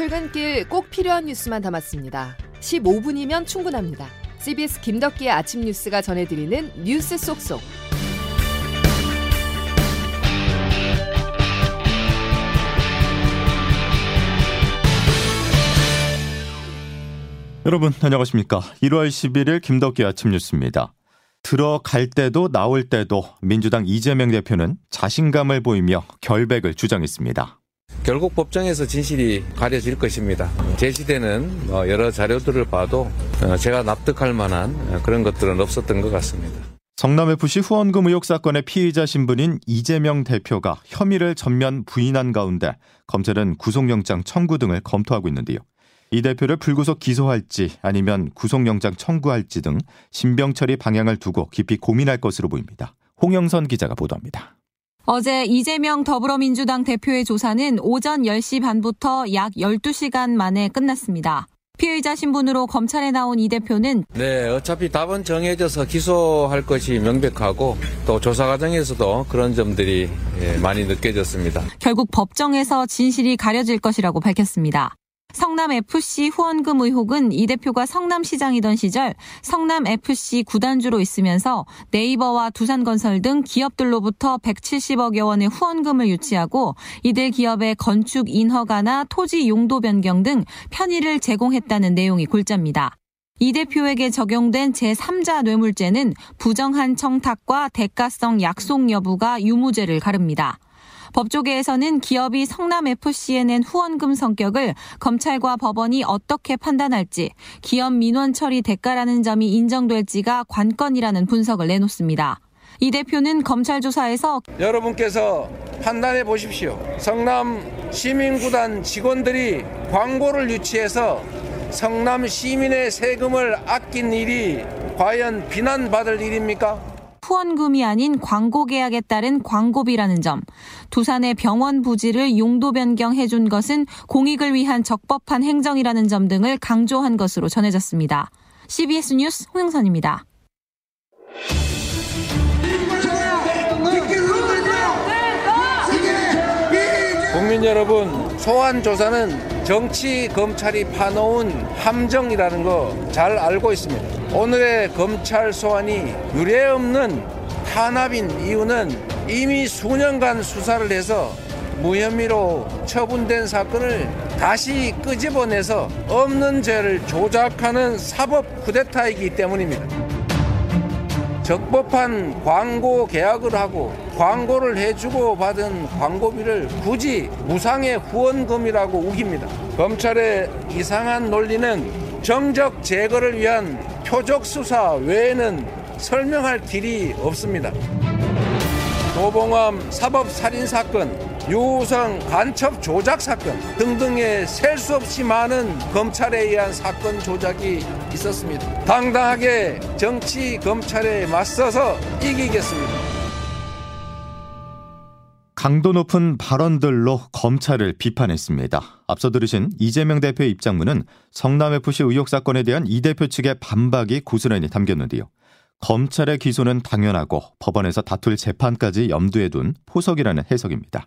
출근길 꼭 필요한 뉴스만 담았습니다. 15분이면 충분합니다. CBS 김덕기의 아침 뉴스가 전해드리는 뉴스 속속. 여러분 안녕하십니까? 1월 11일 김덕기 아침 뉴스입니다. 들어갈 때도 나올 때도 민주당 이재명 대표는 자신감을 보이며 결백을 주장했습니다. 결국 법정에서 진실이 가려질 것입니다. 제시되는 뭐 여러 자료들을 봐도 어, 제가 납득할 만한 그런 것들은 없었던 것 같습니다. 성남FC 후원금 의혹 사건의 피의자 신분인 이재명 대표가 혐의를 전면 부인한 가운데 검찰은 구속영장 청구 등을 검토하고 있는데요. 이 대표를 불구속 기소할지 아니면 구속영장 청구할지 등 신병 처리 방향을 두고 깊이 고민할 것으로 보입니다. 홍영선 기자가 보도합니다. 어제 이재명 더불어민주당 대표의 조사는 오전 10시 반부터 약 12시간 만에 끝났습니다. 피의자 신분으로 검찰에 나온 이 대표는 네, 어차피 답은 정해져서 기소할 것이 명백하고 또 조사 과정에서도 그런 점들이 예, 많이 느껴졌습니다. 결국 법정에서 진실이 가려질 것이라고 밝혔습니다. 성남FC 후원금 의혹은 이 대표가 성남시장이던 시절 성남FC 구단주로 있으면서 네이버와 두산건설 등 기업들로부터 170억여 원의 후원금을 유치하고 이들 기업의 건축 인허가나 토지 용도 변경 등 편의를 제공했다는 내용이 골자입니다. 이 대표에게 적용된 제3자 뇌물죄는 부정한 청탁과 대가성 약속 여부가 유무죄를 가릅니다. 법조계에서는 기업이 성남FC에 낸 후원금 성격을 검찰과 법원이 어떻게 판단할지 기업 민원 처리 대가라는 점이 인정될지가 관건이라는 분석을 내놓습니다. 이 대표는 검찰 조사에서 여러분께서 판단해 보십시오. 성남 시민구단 직원들이 광고를 유치해서 성남 시민의 세금을 아낀 일이 과연 비난받을 일입니까? 후원금이 아닌 광고 계약에 따른 광고비라는 점, 두산의 병원 부지를 용도 변경해 준 것은 공익을 위한 적법한 행정이라는 점 등을 강조한 것으로 전해졌습니다. CBS 뉴스 홍영선입니다. 국민 여러분, 소환 조사는 정치 검찰이 파놓은 함정이라는 거 잘 알고 있습니다. 오늘의 검찰 소환이 유례없는 탄압인 이유는 이미 수년간 수사를 해서 무혐의로 처분된 사건을 다시 끄집어내서 없는 죄를 조작하는 사법 쿠데타이기 때문입니다. 적법한 광고 계약을 하고 광고를 해주고 받은 광고비를 굳이 무상의 후원금이라고 우깁니다. 검찰의 이상한 논리는 정적 제거를 위한 표적 수사 외에는 설명할 길이 없습니다. 도봉암 사법살인 사건, 유우성 간첩 조작 사건 등등의 셀 수 없이 많은 검찰에 의한 사건 조작이 있었습니다. 당당하게 정치 검찰에 맞서서 이기겠습니다. 강도 높은 발언들로 검찰을 비판했습니다. 앞서 들으신 이재명 대표의 입장문은 성남FC 의혹 사건에 대한 이 대표 측의 반박이 고스란히 담겼는데요. 검찰의 기소는 당연하고 법원에서 다툴 재판까지 염두에 둔 포석이라는 해석입니다.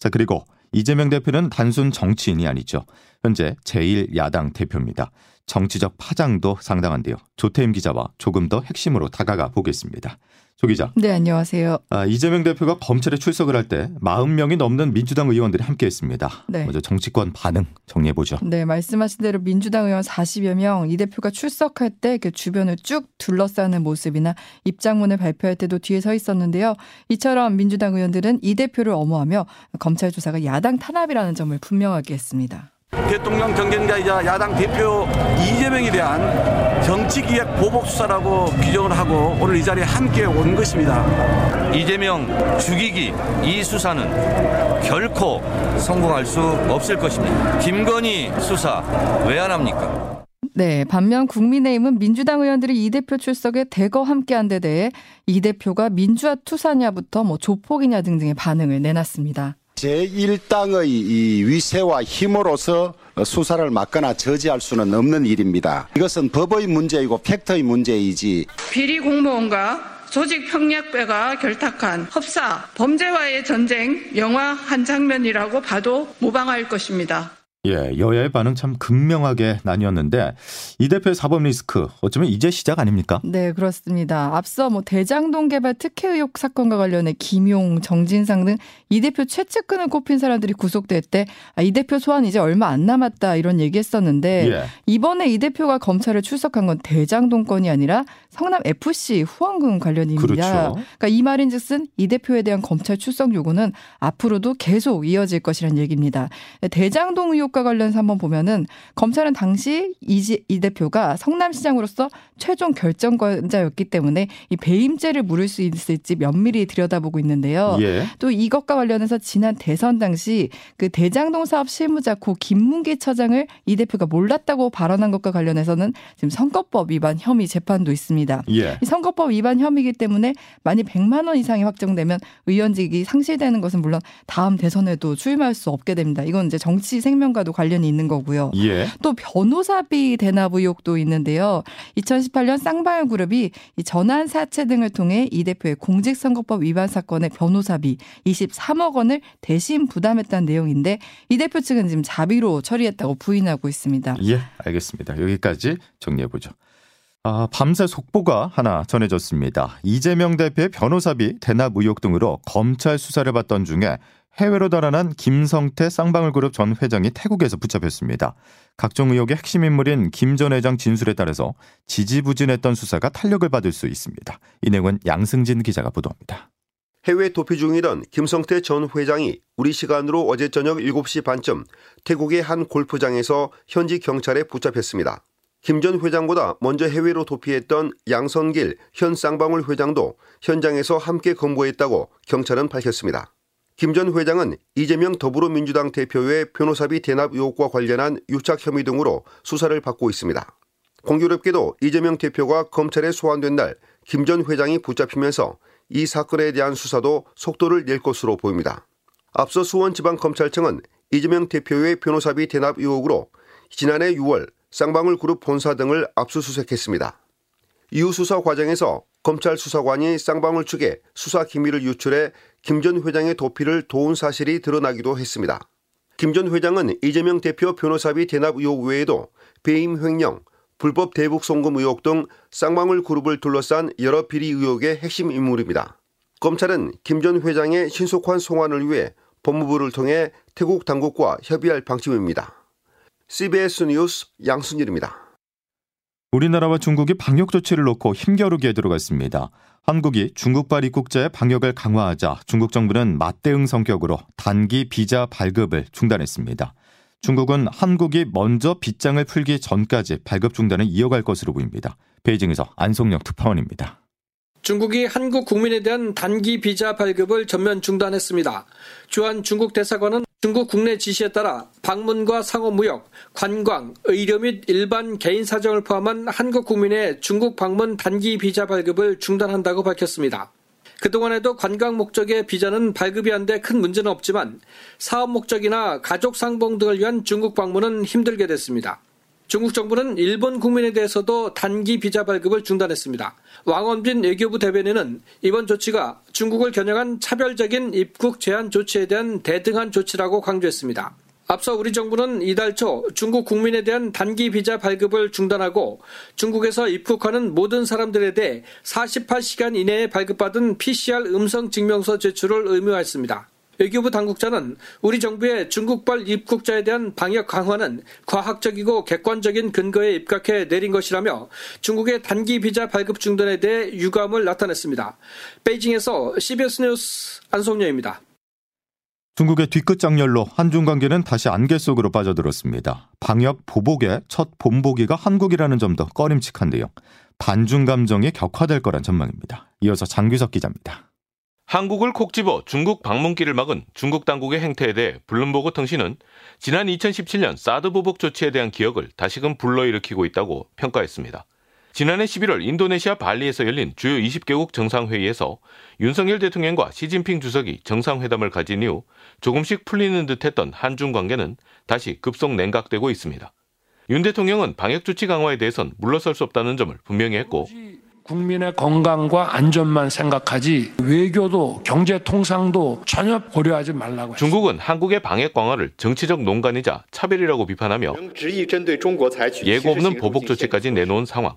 자, 그리고 이재명 대표는 단순 정치인이 아니죠. 현재 제1야당 대표입니다. 정치적 파장도 상당한데요. 조태임 기자와 조금 더 핵심으로 다가가 보겠습니다. 조 기자. 네, 안녕하세요. 아, 이재명 대표가 검찰에 출석을 할 때 40명이 넘는 민주당 의원들이 함께 했습니다. 네. 먼저 정치권 반응 정리해 보죠. 네, 말씀하신 대로 민주당 의원 40여 명, 이 대표가 출석할 때 그 주변을 쭉 둘러싸는 모습이나 입장문을 발표할 때도 뒤에 서 있었는데요. 이처럼 민주당 의원들은 이 대표를 엄호하며 검찰 조사가 야당 탄압이라는 점을 분명하게 했습니다. 대통령 경쟁자이자 야당 대표 이재명에 대한 정치기획 보복 수사라고 규정을 하고 오늘 이 자리에 함께 온 것입니다. 이재명 죽이기 이 수사는 결코 성공할 수 없을 것입니다. 김건희 수사 왜 안 합니까? 네, 반면 국민의힘은 민주당 의원들이 이 대표 출석에 대거 함께한 데 대해 이 대표가 민주화 투사냐부터 뭐 조폭이냐 등등의 반응을 내놨습니다. 제1당의 이 위세와 힘으로서 수사를 막거나 저지할 수는 없는 일입니다. 이것은 법의 문제이고 팩터의 문제이지. 비리 공무원과 조직 평약배가 결탁한 협사, 범죄와의 전쟁 영화 한 장면이라고 봐도 무방할 것입니다. 예, 여야의 반응 참 극명하게 나뉘었는데 이 대표의 사법 리스크 어쩌면 이제 시작 아닙니까? 네, 그렇습니다. 앞서 뭐 대장동 개발 특혜 의혹 사건과 관련해 김용, 정진상 등 이 대표 최측근을 꼽힌 사람들이 구속될 때 아, 이 대표 소환 이제 얼마 안 남았다 이런 얘기했었는데 예. 이번에 이 대표가 검찰에 출석한 건 대장동 건이 아니라 성남 FC 후원금 관련입니다. 그렇죠. 그러니까 이 말인즉슨 이 대표에 대한 검찰 출석 요구는 앞으로도 계속 이어질 것이란 얘기입니다. 대장동 의혹 과 관련해서 한번 보면은 검찰은 당시 이지, 이 대표가 성남시장으로서 최종 결정권자였기 때문에 이 배임죄를 물을 수 있을지 면밀히 들여다보고 있는데요. 예. 또 이것과 관련해서 지난 대선 당시 그 대장동 사업 실무자 고 김문기 처장을 이 대표가 몰랐다고 발언한 것과 관련해서는 지금 선거법 위반 혐의 재판도 있습니다. 예. 이 선거법 위반 혐의이기 때문에 만약 100만 원 이상이 확정되면 의원직이 상실되는 것은 물론 다음 대선에도 출마할 수 없게 됩니다. 이건 이제 정치 생명과 도 관련이 있는 거고요. 예. 또 변호사비 대납 의혹도 있는데요. 2018년 쌍방울 그룹이 이 전환 사채 등을 통해 이 대표의 공직선거법 위반 사건의 변호사비 23억 원을 대신 부담했다는 내용인데 이 대표 측은 지금 자비로 처리했다고 부인하고 있습니다. 예, 알겠습니다. 여기까지 정리해 보죠. 아, 밤새 속보가 하나 전해졌습니다. 이재명 대표의 변호사비 대납 의혹 등으로 검찰 수사를 받던 중에 해외로 달아난 김성태 쌍방울그룹 전 회장이 태국에서 붙잡혔습니다. 각종 의혹의 핵심 인물인 김 전 회장 진술에 따라서 지지부진했던 수사가 탄력을 받을 수 있습니다. 이 내용은 양승진 기자가 보도합니다. 해외 도피 중이던 김성태 전 회장이 우리 시간으로 어제 저녁 7시 반쯤 태국의 한 골프장에서 현지 경찰에 붙잡혔습니다. 김 전 회장보다 먼저 해외로 도피했던 양선길 현 쌍방울 회장도 현장에서 함께 검거했다고 경찰은 밝혔습니다. 김 전 회장은 이재명 더불어민주당 대표의 변호사비 대납 의혹과 관련한 유착 혐의 등으로 수사를 받고 있습니다. 공교롭게도 이재명 대표가 검찰에 소환된 날 김 전 회장이 붙잡히면서 이 사건에 대한 수사도 속도를 낼 것으로 보입니다. 앞서 수원지방검찰청은 이재명 대표의 변호사비 대납 의혹으로 지난해 6월 쌍방울 그룹 본사 등을 압수수색했습니다. 이후 수사 과정에서 검찰 수사관이 쌍방울 측에 수사 기밀을 유출해 김 전 회장의 도피를 도운 사실이 드러나기도 했습니다. 김 전 회장은 이재명 대표 변호사비 대납 의혹 외에도 배임 횡령, 불법 대북 송금 의혹 등 쌍방울 그룹을 둘러싼 여러 비리 의혹의 핵심 인물입니다. 검찰은 김 전 회장의 신속한 송환을 위해 법무부를 통해 태국 당국과 협의할 방침입니다. CBS 뉴스 양순일입니다. 우리나라와 중국이 방역 조치를 놓고 힘겨루기에 들어갔습니다. 한국이 중국발 입국자의 방역을 강화하자 중국 정부는 맞대응 성격으로 단기 비자 발급을 중단했습니다. 중국은 한국이 먼저 빗장을 풀기 전까지 발급 중단을 이어갈 것으로 보입니다. 베이징에서 안송영 특파원입니다. 중국이 한국 국민에 대한 단기 비자 발급을 전면 중단했습니다. 주한 중국 대사관은 중국 국내 지시에 따라 방문과 상호무역, 관광, 의료 및 일반 개인 사정을 포함한 한국 국민의 중국 방문 단기 비자 발급을 중단한다고 밝혔습니다. 그동안에도 관광 목적의 비자는 발급이 안 돼 큰 문제는 없지만 사업 목적이나 가족 상봉 등을 위한 중국 방문은 힘들게 됐습니다. 중국 정부는 일본 국민에 대해서도 단기 비자 발급을 중단했습니다. 왕원빈 외교부 대변인은 이번 조치가 중국을 겨냥한 차별적인 입국 제한 조치에 대한 대등한 조치라고 강조했습니다. 앞서 우리 정부는 이달 초 중국 국민에 대한 단기 비자 발급을 중단하고 중국에서 입국하는 모든 사람들에 대해 48시간 이내에 발급받은 PCR 음성 증명서 제출을 의무화했습니다. 외교부 당국자는 우리 정부의 중국발 입국자에 대한 방역 강화는 과학적이고 객관적인 근거에 입각해 내린 것이라며 중국의 단기 비자 발급 중단에 대해 유감을 나타냈습니다. 베이징에서 CBS 뉴스 안성녀입니다. 중국의 뒤끝 장렬로 한중 관계는 다시 안개 속으로 빠져들었습니다. 방역 보복의 첫 본보기가 한국이라는 점도 꺼림칙한데요. 반중 감정이 격화될 거란 전망입니다. 이어서 장규석 기자입니다. 한국을 콕 집어 중국 방문길을 막은 중국 당국의 행태에 대해 블룸버그 통신은 지난 2017년 사드 보복 조치에 대한 기억을 다시금 불러일으키고 있다고 평가했습니다. 지난해 11월 인도네시아 발리에서 열린 주요 20개국 정상회의에서 윤석열 대통령과 시진핑 주석이 정상회담을 가진 이후 조금씩 풀리는 듯했던 한중 관계는 다시 급속 냉각되고 있습니다. 윤 대통령은 방역 조치 강화에 대해선 물러설 수 없다는 점을 분명히 했고 국민의 건강과 안전만 생각하지 외교도 경제 통상도 전혀 고려하지 말라고 중국은 한국의 방역 강화를 정치적 농간이자 차별이라고 비판하며 예고 없는 보복 조치까지 내놓은 상황.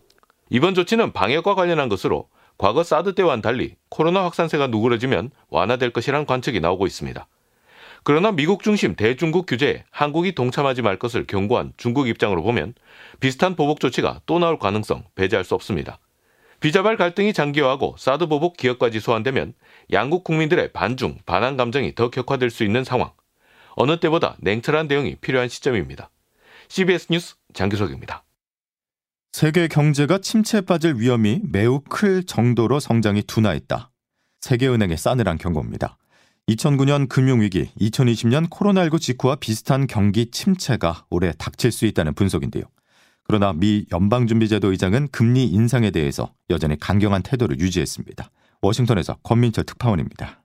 이번 조치는 방역과 관련한 것으로 과거 사드 때와는 달리 코로나 확산세가 누그러지면 완화될 것이란 관측이 나오고 있습니다. 그러나 미국 중심 대중국 규제에 한국이 동참하지 말 것을 경고한 중국 입장으로 보면 비슷한 보복 조치가 또 나올 가능성 배제할 수 없습니다. 비자발 갈등이 장기화하고 사드 보복 기업까지 소환되면 양국 국민들의 반중, 반한 감정이 더 격화될 수 있는 상황. 어느 때보다 냉철한 대응이 필요한 시점입니다. CBS 뉴스 장규석입니다. 세계 경제가 침체에 빠질 위험이 매우 클 정도로 성장이 둔화했다. 세계은행의 싸늘한 경고입니다. 2009년 금융위기, 2020년 코로나19 직후와 비슷한 경기 침체가 올해 닥칠 수 있다는 분석인데요. 그러나 미 연방준비제도 의장은 금리 인상에 대해서 여전히 강경한 태도를 유지했습니다. 워싱턴에서 권민철 특파원입니다.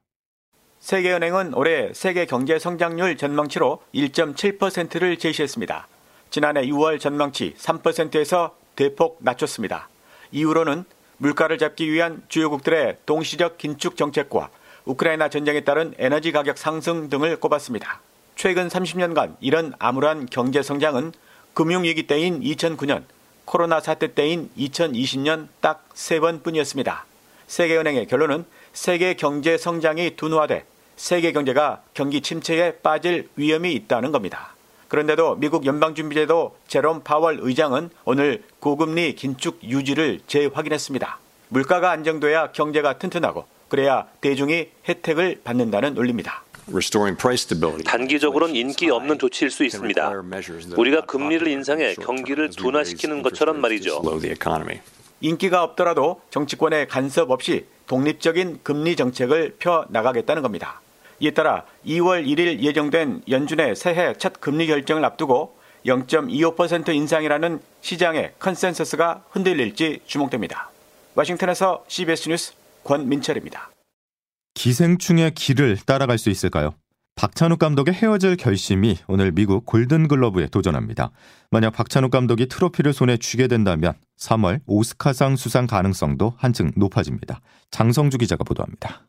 세계은행은 올해 세계 경제 성장률 전망치로 1.7%를 제시했습니다. 지난해 6월 전망치 3%에서 대폭 낮췄습니다. 이후로는 물가를 잡기 위한 주요국들의 동시적 긴축 정책과 우크라이나 전쟁에 따른 에너지 가격 상승 등을 꼽았습니다. 최근 30년간 이런 암울한 경제 성장은 금융위기 때인 2009년, 코로나 사태 때인 2020년 딱 세 번뿐이었습니다. 세계은행의 결론은 세계 경제 성장이 둔화돼 세계 경제가 경기 침체에 빠질 위험이 있다는 겁니다. 그런데도 미국 연방준비제도 제롬 파월 의장은 오늘 고금리 긴축 유지를 재확인했습니다. 물가가 안정돼야 경제가 튼튼하고 그래야 대중이 혜택을 받는다는 논리입니다. 단기적으로는 인기 없는 조치일 수 있습니다. 우리가 금리를 인상해 경기를 둔화시키는 것처럼 말이죠. 인기가 없더라도 정치권의 간섭 없이 독립적인 금리 정책을 펴 나가겠다는 겁니다. 이에 따라 2월 1일 예정된 연준의 새해 첫 금리 결정을 앞두고 0.25% 인상이라는 시장의 consensus가 흔들릴지 주목됩니다. 워싱턴에서 CBS 뉴스 권민철입니다. 기생충의 길을 따라갈 수 있을까요? 박찬욱 감독의 헤어질 결심이 오늘 미국 골든글러브에 도전합니다. 만약 박찬욱 감독이 트로피를 손에 쥐게 된다면 3월 오스카상 수상 가능성도 한층 높아집니다. 장성주 기자가 보도합니다.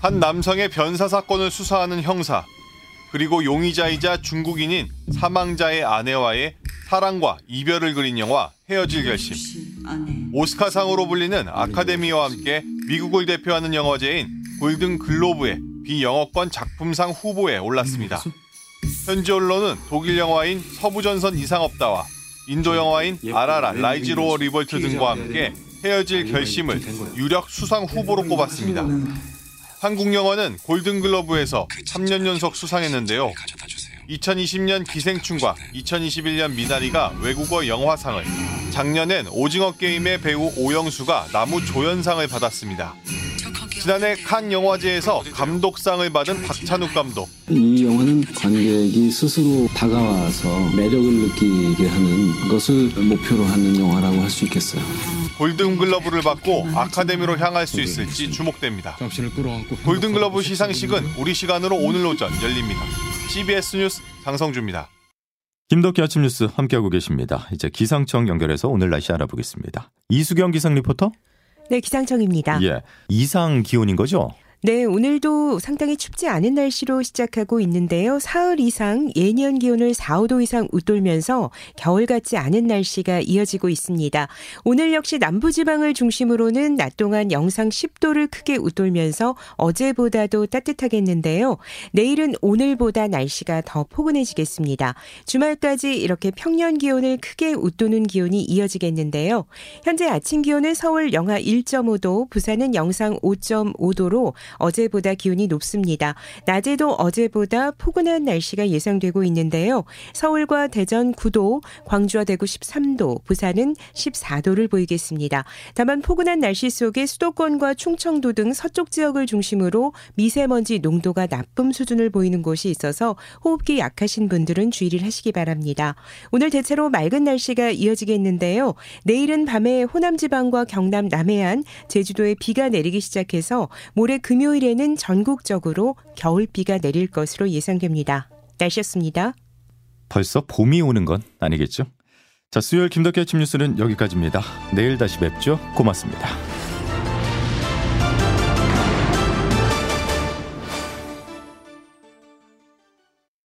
한 남성의 변사 사건을 수사하는 형사, 그리고 용의자이자 중국인인 사망자의 아내와의 사랑과 이별을 그린 영화 헤어질 결심. 오스카상으로 불리는 아카데미와 함께 미국을 대표하는 영화제인 골든 글로브의 비영어권 작품상 후보에 올랐습니다. 현지 언론은 독일 영화인 서부전선 이상없다와 인도 영화인 RRR Rise Roar Revolt 등과 함께 헤어질 결심을 유력 수상 후보로 꼽았습니다. 한국 영화는 골든글러브에서 3년 연속 수상했는데요. 2020년 기생충과 2021년 미나리가 외국어 영화상을, 작년엔 오징어 게임의 배우 오영수가 남우 조연상을 받았습니다. 지난해 칸 영화제에서 감독상을 받은 박찬욱 감독. 이 영화는 관객이 스스로 다가와서 매력을 느끼게 하는 것을 목표로 하는 영화라고 할 수 있겠어요. 골든글러브를 받고 아카데미로 향할 수 있을지 주목됩니다. 골든글러브 시상식은 우리 시간으로 오늘 오전 열립니다. CBS 뉴스 장성주입니다. 김덕기 아침 뉴스 함께하고 계십니다. 이제 기상청 연결해서 오늘 날씨 알아보겠습니다. 이수경 기상 리포터. 네, 기상청입니다. 예. 이상 기온인 거죠? 네, 오늘도 상당히 춥지 않은 날씨로 시작하고 있는데요. 사흘 이상 예년 기온을 4, 5도 이상 웃돌면서 겨울 같지 않은 날씨가 이어지고 있습니다. 오늘 역시 남부지방을 중심으로는 낮 동안 영상 10도를 크게 웃돌면서 어제보다도 따뜻하겠는데요. 내일은 오늘보다 날씨가 더 포근해지겠습니다. 주말까지 이렇게 평년 기온을 크게 웃도는 기온이 이어지겠는데요. 현재 아침 기온은 서울 영하 1.5도, 부산은 영상 5.5도로 어제보다 기온이 높습니다. 낮에도 어제보다 포근한 날씨가 예상되고 있는데요. 서울과 대전 9도, 광주와 대구 13도, 부산은 14도를 보이겠습니다. 다만 포근한 날씨 속에 수도권과 충청도 등 서쪽 지역을 중심으로 미세먼지 농도가 나쁨 수준을 보이는 곳이 있어서 호흡기 약하신 분들은 주의를 하시기 바랍니다. 오늘 대체로 맑은 날씨가 이어지겠는데요. 내일은 밤에 호남 지방과 경남 남해안, 제주도에 비가 내리기 시작해서 모레 금 금요일에는 전국적으로 겨울비가 내릴 것으로 예상됩니다. 날씨였습니다. 벌써 봄이 오는 건 아니겠죠? 자, 수요일 김덕기 아침 뉴스는 여기까지입니다. 내일 다시 뵙죠. 고맙습니다.